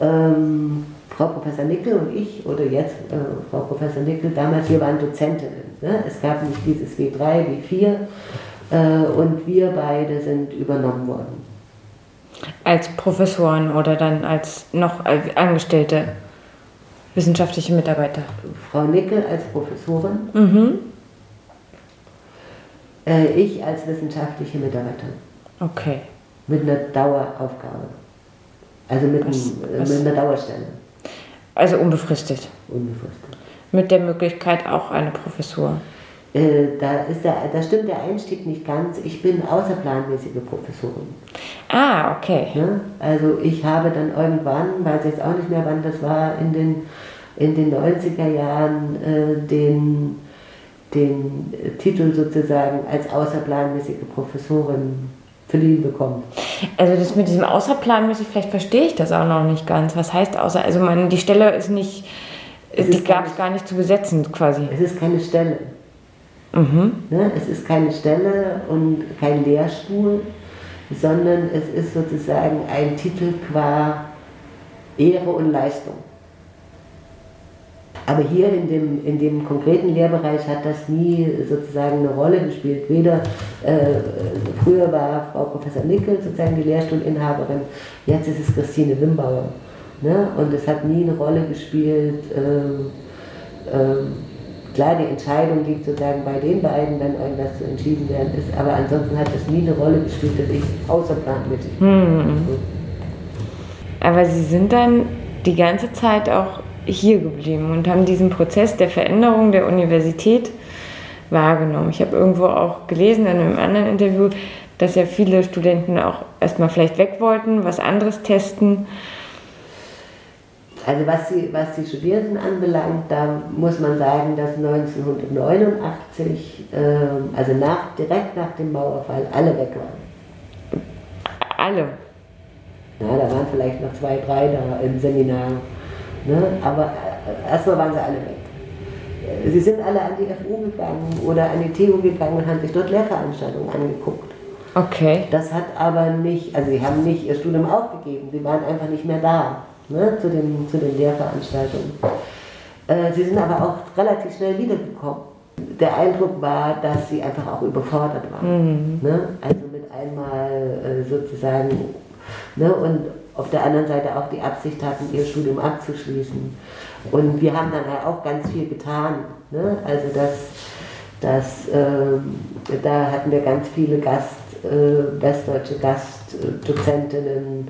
ähm, Frau Professor Nickel und ich, oder jetzt äh, Frau Professor Nickel, damals, wir waren Dozentinnen. Ne? Es gab nicht dieses W3, W4 äh, und wir beide sind übernommen worden. Als Professoren oder dann als noch Angestellte wissenschaftliche Mitarbeiter? Frau Nickel als Professorin. Mhm. Äh, ich als wissenschaftliche Mitarbeiterin. Okay. Mit einer Daueraufgabe. Also mit, was, einem, was? mit einer Dauerstelle. Also unbefristet. Unbefristet. Mit der Möglichkeit auch eine Professur. Äh, da, ist der, da stimmt der Einstieg nicht ganz. Ich bin außerplanmäßige Professorin. Ah, okay. Ja, also ich habe dann irgendwann, weiß jetzt auch nicht mehr wann das war, in den, in den 90er Jahren äh, den, den Titel sozusagen als außerplanmäßige Professorin verliehen bekommen. Also das mit diesem außerplanmäßig, vielleicht verstehe ich das auch noch nicht ganz. Was heißt außer, also man, die Stelle ist nicht, es die gab es gar nicht zu besetzen quasi. Es ist keine Stelle. Mhm. Ne? Es ist keine Stelle und kein Lehrstuhl, sondern es ist sozusagen ein Titel qua Ehre und Leistung. Aber hier in dem, in dem konkreten Lehrbereich hat das nie sozusagen eine Rolle gespielt. Weder äh, früher war Frau Professor Nickel sozusagen die Lehrstuhlinhaberin, jetzt ist es Christine Wimbauer. Ne? Und es hat nie eine Rolle gespielt. Ähm, ähm, klar, die Entscheidung liegt sozusagen bei den beiden, wenn irgendwas zu entschieden werden ist, aber ansonsten hat es nie eine Rolle gespielt, dass ich außerplanmäßig. Hm. Aber Sie sind dann die ganze Zeit auch hier geblieben und haben diesen Prozess der Veränderung der Universität wahrgenommen. Ich habe irgendwo auch gelesen in einem anderen Interview, dass ja viele Studenten auch erstmal vielleicht weg wollten, was anderes testen. Also was die, was die Studierenden anbelangt, da muss man sagen, dass 1989, äh, also nach, direkt nach dem Mauerfall, alle weg waren. Alle? Ja, da waren vielleicht noch zwei, drei da im Seminar. Ne? Aber äh, erstmal waren sie alle weg. Sie sind alle an die FU gegangen oder an die TU gegangen und haben sich dort Lehrveranstaltungen angeguckt. Okay. Das hat aber nicht, also sie haben nicht ihr Studium aufgegeben, sie waren einfach nicht mehr da ne, zu, den, zu den Lehrveranstaltungen. Äh, sie sind aber auch relativ schnell wiedergekommen. Der Eindruck war, dass sie einfach auch überfordert waren. Mhm. Ne? Also mit einmal äh, sozusagen, ne? und auf der anderen Seite auch die Absicht hatten, ihr Studium abzuschließen. Und wir haben dann halt auch ganz viel getan. Ne? Also das, das, äh, da hatten wir ganz viele Gast, äh, westdeutsche Gastdozentinnen,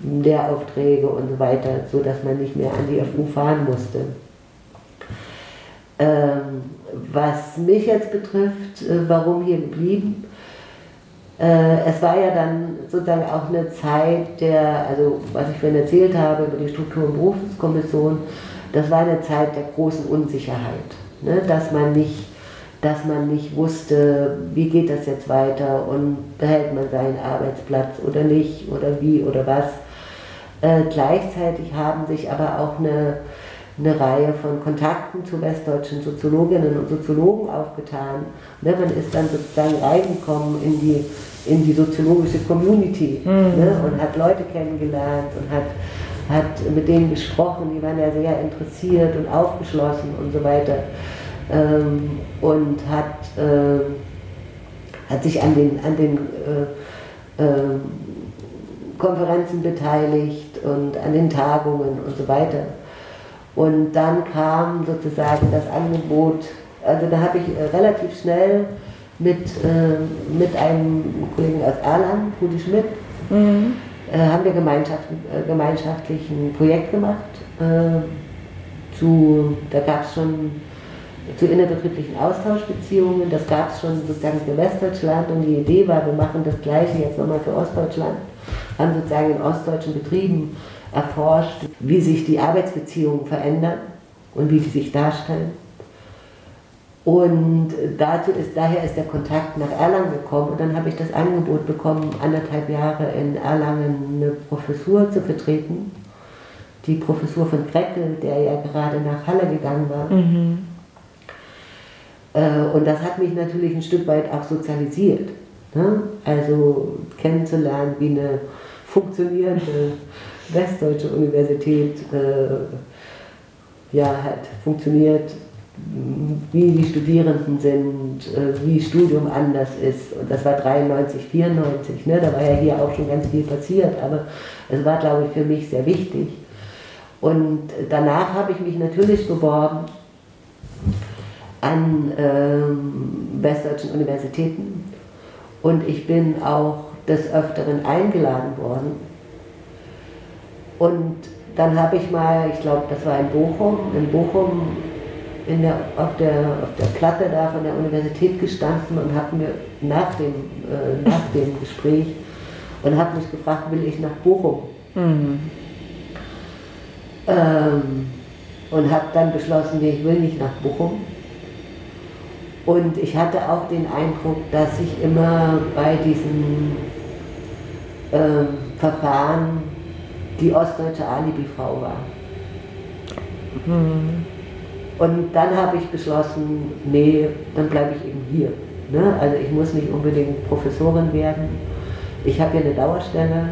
Lehraufträge und so weiter, sodass man nicht mehr an die FU fahren musste. Ähm, was mich jetzt betrifft, äh, warum hier geblieben? Äh, es war ja dann sozusagen auch eine Zeit der, also was ich vorhin erzählt habe über die Struktur- und Berufskommission, das war eine Zeit der großen Unsicherheit, ne? dass, man nicht, dass man nicht wusste, wie geht das jetzt weiter und behält man seinen Arbeitsplatz oder nicht oder wie oder was. Äh, gleichzeitig haben sich aber auch eine, eine Reihe von Kontakten zu westdeutschen Soziologinnen und Soziologen aufgetan. Ne? Man ist dann sozusagen reingekommen in die in die soziologische Community mhm. ne, und hat Leute kennengelernt und hat, hat mit denen gesprochen, die waren ja sehr interessiert und aufgeschlossen und so weiter. Ähm, und hat, äh, hat sich an den, an den äh, äh, Konferenzen beteiligt und an den Tagungen und so weiter. Und dann kam sozusagen das Angebot, also da habe ich äh, relativ schnell mit, äh, mit einem Kollegen aus Erlangen, Rudi Schmidt, mhm. äh, haben wir Gemeinschaft, äh, gemeinschaftlich ein Projekt gemacht. Äh, zu, da gab es schon zu innerbetrieblichen Austauschbeziehungen. Das gab es schon sozusagen für Westdeutschland und die Idee war, wir machen das Gleiche jetzt nochmal für Ostdeutschland. Haben sozusagen in ostdeutschen Betrieben erforscht, wie sich die Arbeitsbeziehungen verändern und wie die sich darstellen. Und dazu ist, daher ist der Kontakt nach Erlangen gekommen und dann habe ich das Angebot bekommen, anderthalb Jahre in Erlangen eine Professur zu vertreten. Die Professur von Kreckel, der ja gerade nach Halle gegangen war. Mhm. Äh, und das hat mich natürlich ein Stück weit auch sozialisiert. Ne? Also kennenzulernen, wie eine funktionierende westdeutsche Universität äh, ja, halt funktioniert, wie die Studierenden sind, äh, wie Studium anders ist. Und das war 93, 94, ne? da war ja hier auch schon ganz viel passiert, aber es war, glaube ich, für mich sehr wichtig. Und danach habe ich mich natürlich beworben an ähm, westdeutschen Universitäten und ich bin auch des Öfteren eingeladen worden. Und dann habe ich mal, ich glaube, das war in Bochum, in Bochum in der, auf, der, auf der Platte da von der Universität gestanden und habe mir nach dem, äh, nach dem Gespräch und habe mich gefragt, will ich nach Bochum? Mhm. Ähm, und habe dann beschlossen, nee, ich will nicht nach Bochum. Und ich hatte auch den Eindruck, dass ich immer bei diesen ähm, Verfahren die ostdeutsche Alibi-Frau war. Mhm. Und dann habe ich beschlossen, nee, dann bleibe ich eben hier. Ne? Also ich muss nicht unbedingt Professorin werden. Ich habe hier eine Dauerstelle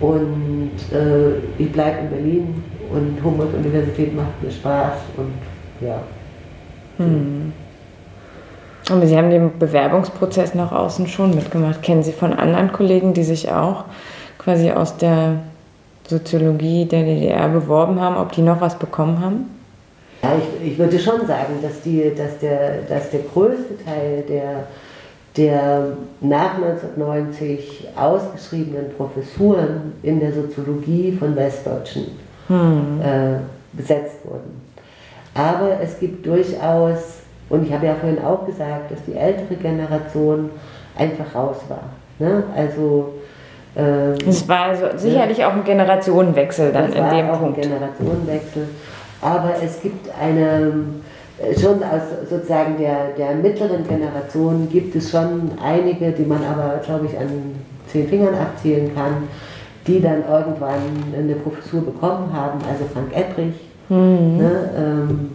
und äh, ich bleibe in Berlin und Humboldt-Universität macht mir Spaß und ja. Hm. Aber Sie haben den Bewerbungsprozess nach außen schon mitgemacht. Kennen Sie von anderen Kollegen, die sich auch quasi aus der Soziologie der DDR beworben haben, ob die noch was bekommen haben? Ja, ich, ich würde schon sagen, dass, die, dass, der, dass der größte Teil der, der nach 1990 ausgeschriebenen Professuren in der Soziologie von Westdeutschen hm. äh, besetzt wurden. Aber es gibt durchaus, und ich habe ja vorhin auch gesagt, dass die ältere Generation einfach raus war. Ne? Also ähm, es war also sicherlich ja, auch ein Generationenwechsel dann in dem Punkt. Ein Generationenwechsel aber es gibt eine, äh, schon aus sozusagen der, der mittleren Generation gibt es schon einige, die man aber, glaube ich, an zehn Fingern abzählen kann, die dann irgendwann eine Professur bekommen haben, also Frank Ettrich, mhm. ne, ähm,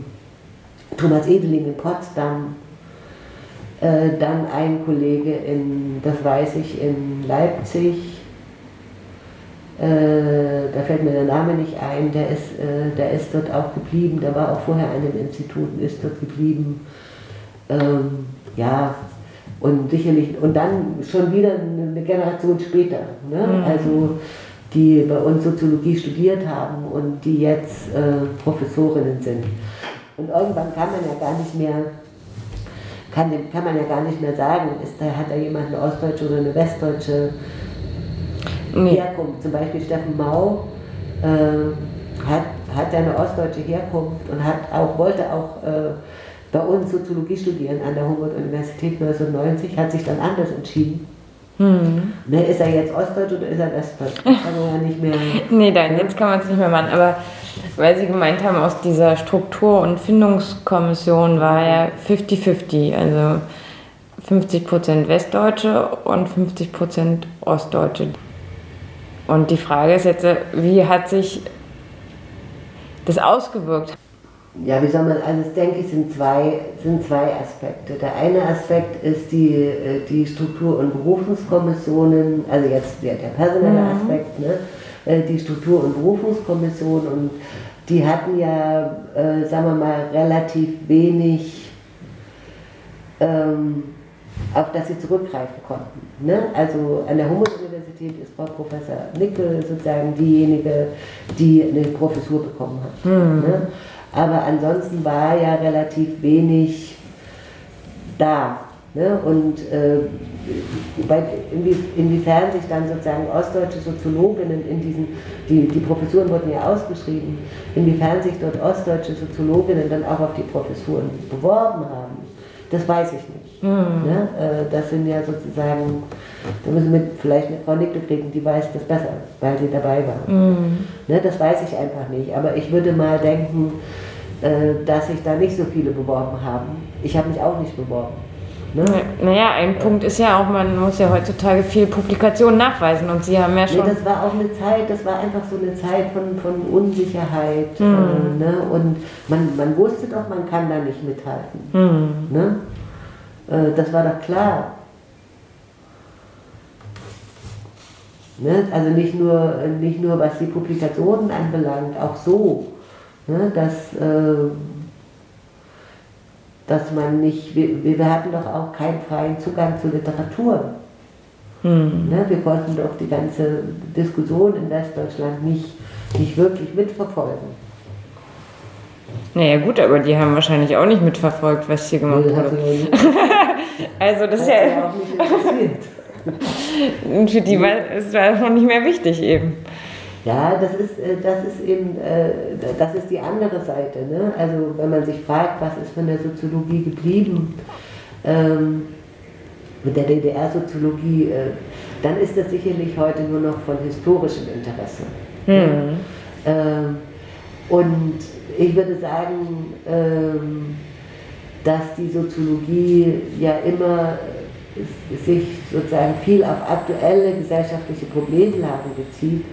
Thomas Edeling in Potsdam, äh, dann ein Kollege in, das weiß ich, in Leipzig, da fällt mir der Name nicht ein, der ist, äh, der ist dort auch geblieben, der war auch vorher an dem Institut und ist dort geblieben. Ähm, ja, und sicherlich, und dann schon wieder eine Generation später, ne? Mhm. also die bei uns Soziologie studiert haben und die jetzt äh, Professorinnen sind. Und irgendwann kann man ja gar nicht mehr, kann, kann man ja gar nicht mehr sagen, ist da, hat da jemand eine ostdeutsche oder eine westdeutsche nee. Herkunft. Zum Beispiel Steffen Mau äh, hat, hat eine ostdeutsche Herkunft und hat auch, wollte auch äh, bei uns Soziologie studieren an der Humboldt-Universität 1990, hat sich dann anders entschieden. Hm. Ne, ist er jetzt Ostdeutsch oder ist er Westdeutsch? Das kann man ja nicht mehr. nee, dann, jetzt kann man es nicht mehr machen. Aber weil Sie gemeint haben, aus dieser Struktur- und Findungskommission war ja 50-50. Also 50% Westdeutsche und 50% Ostdeutsche. Und die Frage ist jetzt, wie hat sich das ausgewirkt? Ja, wie soll man, also ich denke, es sind zwei, sind zwei Aspekte. Der eine Aspekt ist die, äh, die Struktur- und Berufungskommissionen, also jetzt der, der personelle mhm. Aspekt, ne? Äh, die Struktur- und Berufungskommission und die hatten ja, äh, sagen wir mal, relativ wenig ähm, auf das sie zurückgreifen konnten. Ne? Also an der Humboldt-Universität ist Frau Professor Nickel sozusagen diejenige, die eine Professur bekommen hat. Mhm. Ne? Aber ansonsten war ja relativ wenig da. Ne? Und äh, bei, inwie, inwiefern sich dann sozusagen ostdeutsche Soziologinnen in diesen, die, die Professuren wurden ja ausgeschrieben, inwiefern sich dort ostdeutsche Soziologinnen dann auch auf die Professuren beworben haben, das weiß ich nicht. Mhm. Ne? Äh, das sind ja sozusagen, da müssen wir vielleicht mit Frau Nickel reden, die weiß das besser, weil sie dabei war. Mhm. Ne? Das weiß ich einfach nicht. Aber ich würde mal denken, äh, dass sich da nicht so viele beworben haben. Ich habe mich auch nicht beworben. Ne? Naja, ein Punkt ist ja auch, man muss ja heutzutage viel Publikationen nachweisen und Sie haben ja schon. Nee, das war auch eine Zeit, das war einfach so eine Zeit von, von Unsicherheit. Mhm. Äh, ne? Und man, man wusste doch, man kann da nicht mithalten. Mhm. Ne? Äh, das war doch klar. Ne? Also nicht nur, nicht nur was die Publikationen anbelangt, auch so, ne? dass. Äh, dass man nicht, wir, wir hatten doch auch keinen freien Zugang zur Literatur. Hm. Ne, wir konnten doch die ganze Diskussion in Westdeutschland nicht, nicht wirklich mitverfolgen. Naja gut, aber die haben wahrscheinlich auch nicht mitverfolgt, was hier gemacht nee, wurde. also das ist ja. Und für die war es war noch nicht mehr wichtig eben. Ja, das ist, äh, das ist eben, äh, das ist die andere Seite. Ne? Also wenn man sich fragt, was ist von der Soziologie geblieben, ähm, mit der DDR-Soziologie, äh, dann ist das sicherlich heute nur noch von historischem Interesse. Mhm. Ähm, und ich würde sagen, ähm, dass die Soziologie ja immer sich sozusagen viel auf aktuelle gesellschaftliche Problemlagen bezieht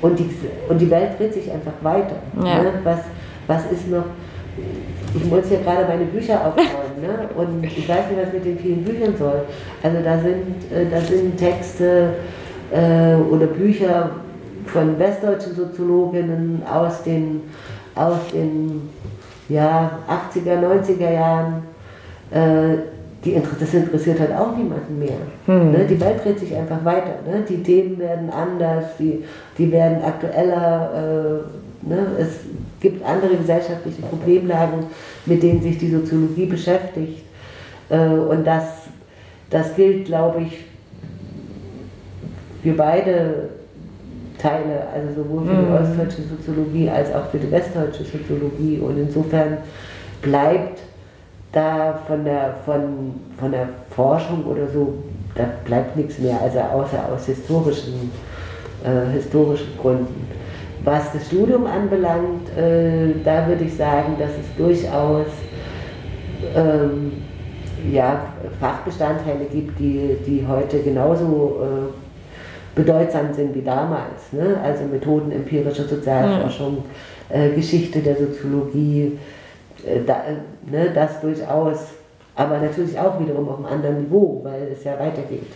und die, und die Welt dreht sich einfach weiter. Ja. Ne? Was, was ist noch, ich muss hier gerade meine Bücher aufbauen ne? und ich weiß nicht, was mit den vielen Büchern soll. Also da sind, äh, da sind Texte äh, oder Bücher von westdeutschen Soziologinnen aus den, aus den ja, 80er, 90er Jahren. Äh, die, das interessiert halt auch niemanden mehr. Hm. Ne? Die Welt dreht sich einfach weiter. Ne? Die Themen werden anders, die, die werden aktueller. Äh, ne? Es gibt andere gesellschaftliche Problemlagen, mit denen sich die Soziologie beschäftigt. Äh, und das, das gilt, glaube ich, für beide Teile, also sowohl für die ostdeutsche Soziologie als auch für die westdeutsche Soziologie. Und insofern bleibt da von der, von, von der Forschung oder so, da bleibt nichts mehr, also außer aus historischen, äh, historischen Gründen. Was das Studium anbelangt, äh, da würde ich sagen, dass es durchaus ähm, ja, Fachbestandteile gibt, die, die heute genauso äh, bedeutsam sind wie damals. Ne? Also Methoden empirischer Sozialforschung, ja. Äh, Geschichte der Soziologie, äh, da, ne, das durchaus, aber natürlich auch wiederum auf einem anderen Niveau, weil es ja weitergeht.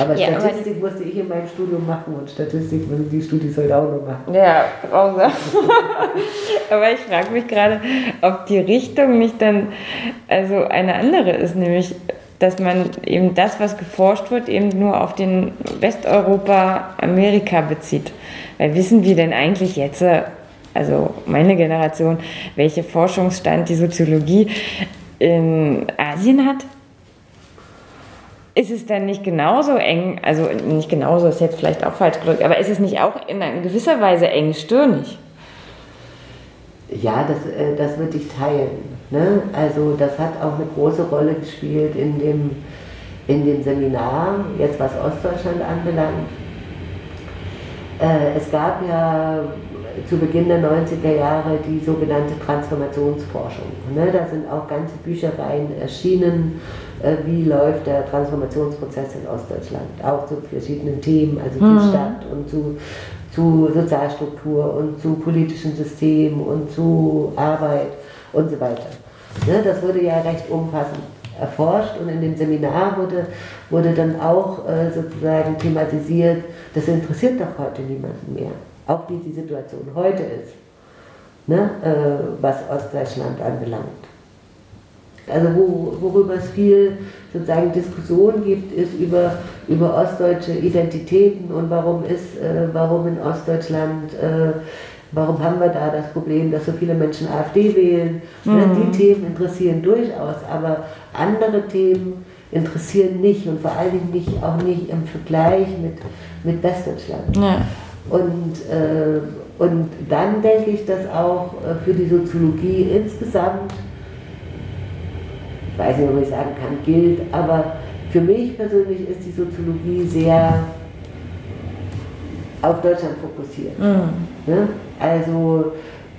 Aber ja, Statistik aber musste ich in meinem Studium machen und Statistik müssen die Studis heute auch noch machen. Ja, grausam. aber ich frage mich gerade, ob die Richtung nicht dann also eine andere ist, nämlich dass man eben das, was geforscht wird, eben nur auf den Westeuropa, Amerika bezieht. Weil wissen wir denn eigentlich jetzt, also meine Generation, welche Forschungsstand die Soziologie in Asien hat? Ist es dann nicht genauso eng, also nicht genauso ist jetzt vielleicht auch falsch gedrückt, aber ist es nicht auch in gewisser Weise engstirnig? Ja, das, äh, das würde ich teilen. Ne? Also das hat auch eine große Rolle gespielt in dem, in dem Seminar, jetzt was Ostdeutschland anbelangt. Äh, es gab ja zu Beginn der 90er Jahre die sogenannte Transformationsforschung. Ne, da sind auch ganze Büchereien erschienen, äh, wie läuft der Transformationsprozess in Ostdeutschland, auch zu verschiedenen Themen, also mhm. zu Stadt und zu, zu Sozialstruktur und zu politischem System und zu Arbeit und so weiter. Ne, das wurde ja recht umfassend erforscht und in dem Seminar wurde, wurde dann auch äh, sozusagen thematisiert, das interessiert doch heute niemanden mehr auch wie die Situation heute ist, ne, äh, was Ostdeutschland anbelangt. Also wo, worüber es viel sozusagen Diskussion gibt, ist über, über ostdeutsche Identitäten und warum ist, äh, warum in Ostdeutschland äh, Warum haben wir da das Problem, dass so viele Menschen AfD wählen? Mhm. Die Themen interessieren durchaus, aber andere Themen interessieren nicht und vor allen Dingen nicht, auch nicht im Vergleich mit, mit Westdeutschland. Ja. Und, äh, und dann denke ich, dass auch äh, für die Soziologie insgesamt, ich weiß nicht, ob ich sagen kann, gilt, aber für mich persönlich ist die Soziologie sehr auf Deutschland fokussiert. Mhm. Ne? Also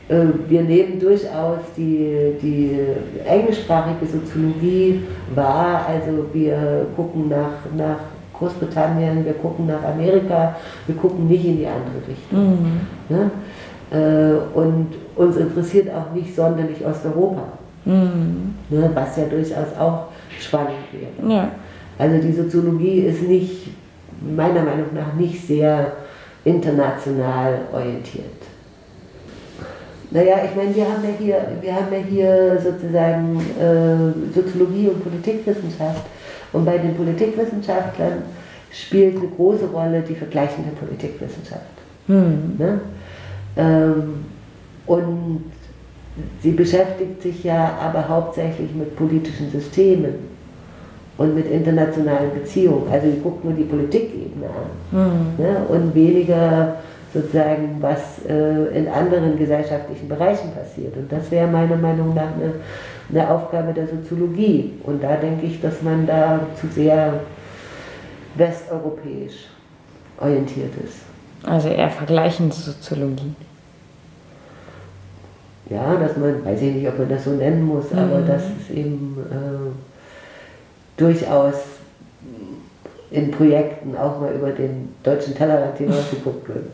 äh, wir nehmen durchaus die, die englischsprachige Soziologie wahr, also wir gucken nach, nach Großbritannien, wir gucken nach Amerika, wir gucken nicht in die andere Richtung. Mhm. Ne? Äh, und uns interessiert auch nicht sonderlich Osteuropa, mhm. ne? was ja durchaus auch spannend wäre. Ja. Also die Soziologie ist nicht, meiner Meinung nach, nicht sehr international orientiert. Naja, ich meine, wir haben ja hier, wir haben ja hier sozusagen äh, Soziologie und Politikwissenschaft. Und bei den Politikwissenschaftlern spielt eine große Rolle die vergleichende Politikwissenschaft. Hm. Ne? Ähm, und sie beschäftigt sich ja aber hauptsächlich mit politischen Systemen und mit internationalen Beziehungen. Also sie guckt nur die Politikebene an hm. ne? und weniger sozusagen, was äh, in anderen gesellschaftlichen Bereichen passiert. Und das wäre meiner Meinung nach eine, eine Aufgabe der Soziologie. Und da denke ich, dass man da zu sehr westeuropäisch orientiert ist. Also eher vergleichende Soziologie. Ja, dass man, weiß ich nicht, ob man das so nennen muss, mhm. aber dass es eben äh, durchaus in Projekten auch mal über den deutschen Tellerrand hinaus geguckt wird.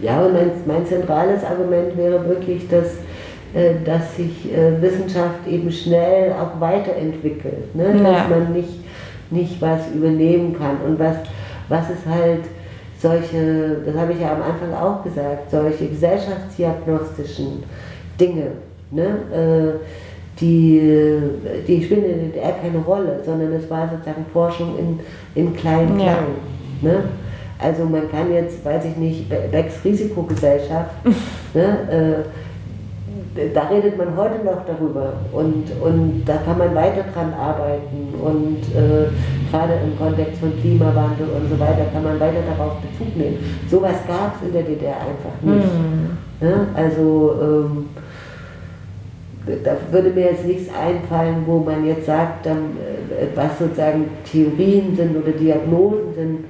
Ja, und mein, mein zentrales Argument wäre wirklich, dass, äh, dass sich äh, Wissenschaft eben schnell auch weiterentwickelt, ne? Ja. dass man nicht, nicht was übernehmen kann und was, was es halt solche, das habe ich ja am Anfang auch gesagt, solche gesellschaftsdiagnostischen Dinge, ne? Äh, die, die spielen in der DDR keine Rolle, sondern es war sozusagen Forschung in, in kleinen Klein. Ja. Ne? Also man kann jetzt, weiß ich nicht, Becks Risikogesellschaft, ne, äh, da redet man heute noch darüber und, und da kann man weiter dran arbeiten und äh, gerade im Kontext von Klimawandel und so weiter kann man weiter darauf Bezug nehmen. Sowas gab es in der DDR einfach nicht. Mhm. Ne? Also ähm, da würde mir jetzt nichts einfallen, wo man jetzt sagt, dann, äh, was sozusagen Theorien sind oder Diagnosen sind,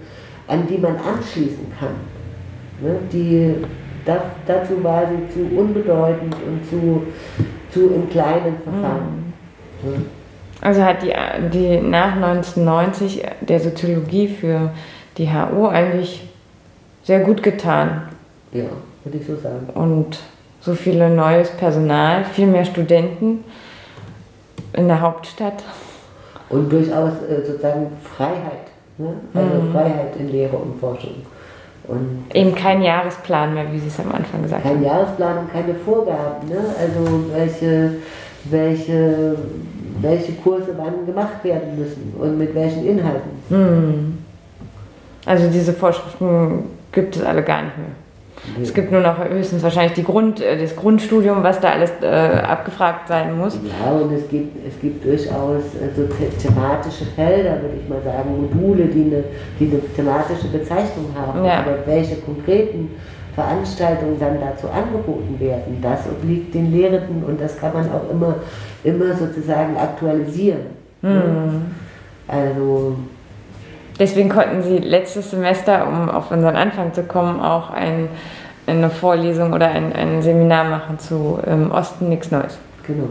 an die man anschließen kann. Ne? Die, da, dazu war sie zu unbedeutend und zu, zu im Kleinen verfangen. Mhm. Ne? Also hat die, die nach 1990 der Soziologie für die HU eigentlich sehr gut getan. Ja, würde ich so sagen. Und so viel neues Personal, viel mehr Studenten in der Hauptstadt. Und durchaus äh, sozusagen Freiheit, ne? also mhm. Freiheit in Lehre und Forschung. Und Eben kein Jahresplan mehr, wie Sie es am Anfang gesagt kein haben. Kein Jahresplan und keine Vorgaben, ne? also welche, welche, welche Kurse wann gemacht werden müssen und mit welchen Inhalten. Mhm. Also diese Vorschriften gibt es alle gar nicht mehr. Es gibt nur noch höchstens wahrscheinlich die Grund, äh, das Grundstudium, was da alles äh, abgefragt sein muss. Ja, und es gibt, es gibt durchaus äh, so thematische Felder, würde ich mal sagen, Module, die eine, die eine thematische Bezeichnung haben. Ja. Aber welche konkreten Veranstaltungen dann dazu angeboten werden, das obliegt den Lehrenden und das kann man auch immer, immer sozusagen aktualisieren. Mhm. Also Deswegen konnten Sie letztes Semester, um auf unseren Anfang zu kommen, auch ein, eine Vorlesung oder ein, ein Seminar machen zu im Osten nichts Neues. Genau.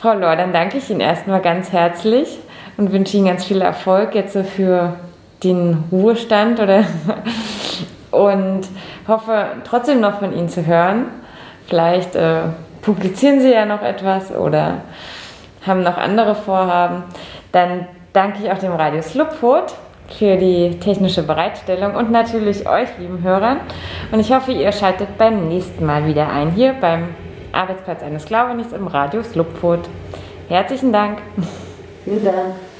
Frau Lohr, dann danke ich Ihnen erstmal ganz herzlich und wünsche Ihnen ganz viel Erfolg jetzt für den Ruhestand oder und hoffe trotzdem noch von Ihnen zu hören. Vielleicht äh, publizieren Sie ja noch etwas oder haben noch andere Vorhaben. Dann danke ich auch dem Radio Slupfurt für die technische Bereitstellung und natürlich euch, lieben Hörern. Und ich hoffe, ihr schaltet beim nächsten Mal wieder ein, hier beim Arbeitsplatz eines Glaubenichts im Radio Slupfurt. Herzlichen Dank. Vielen Dank.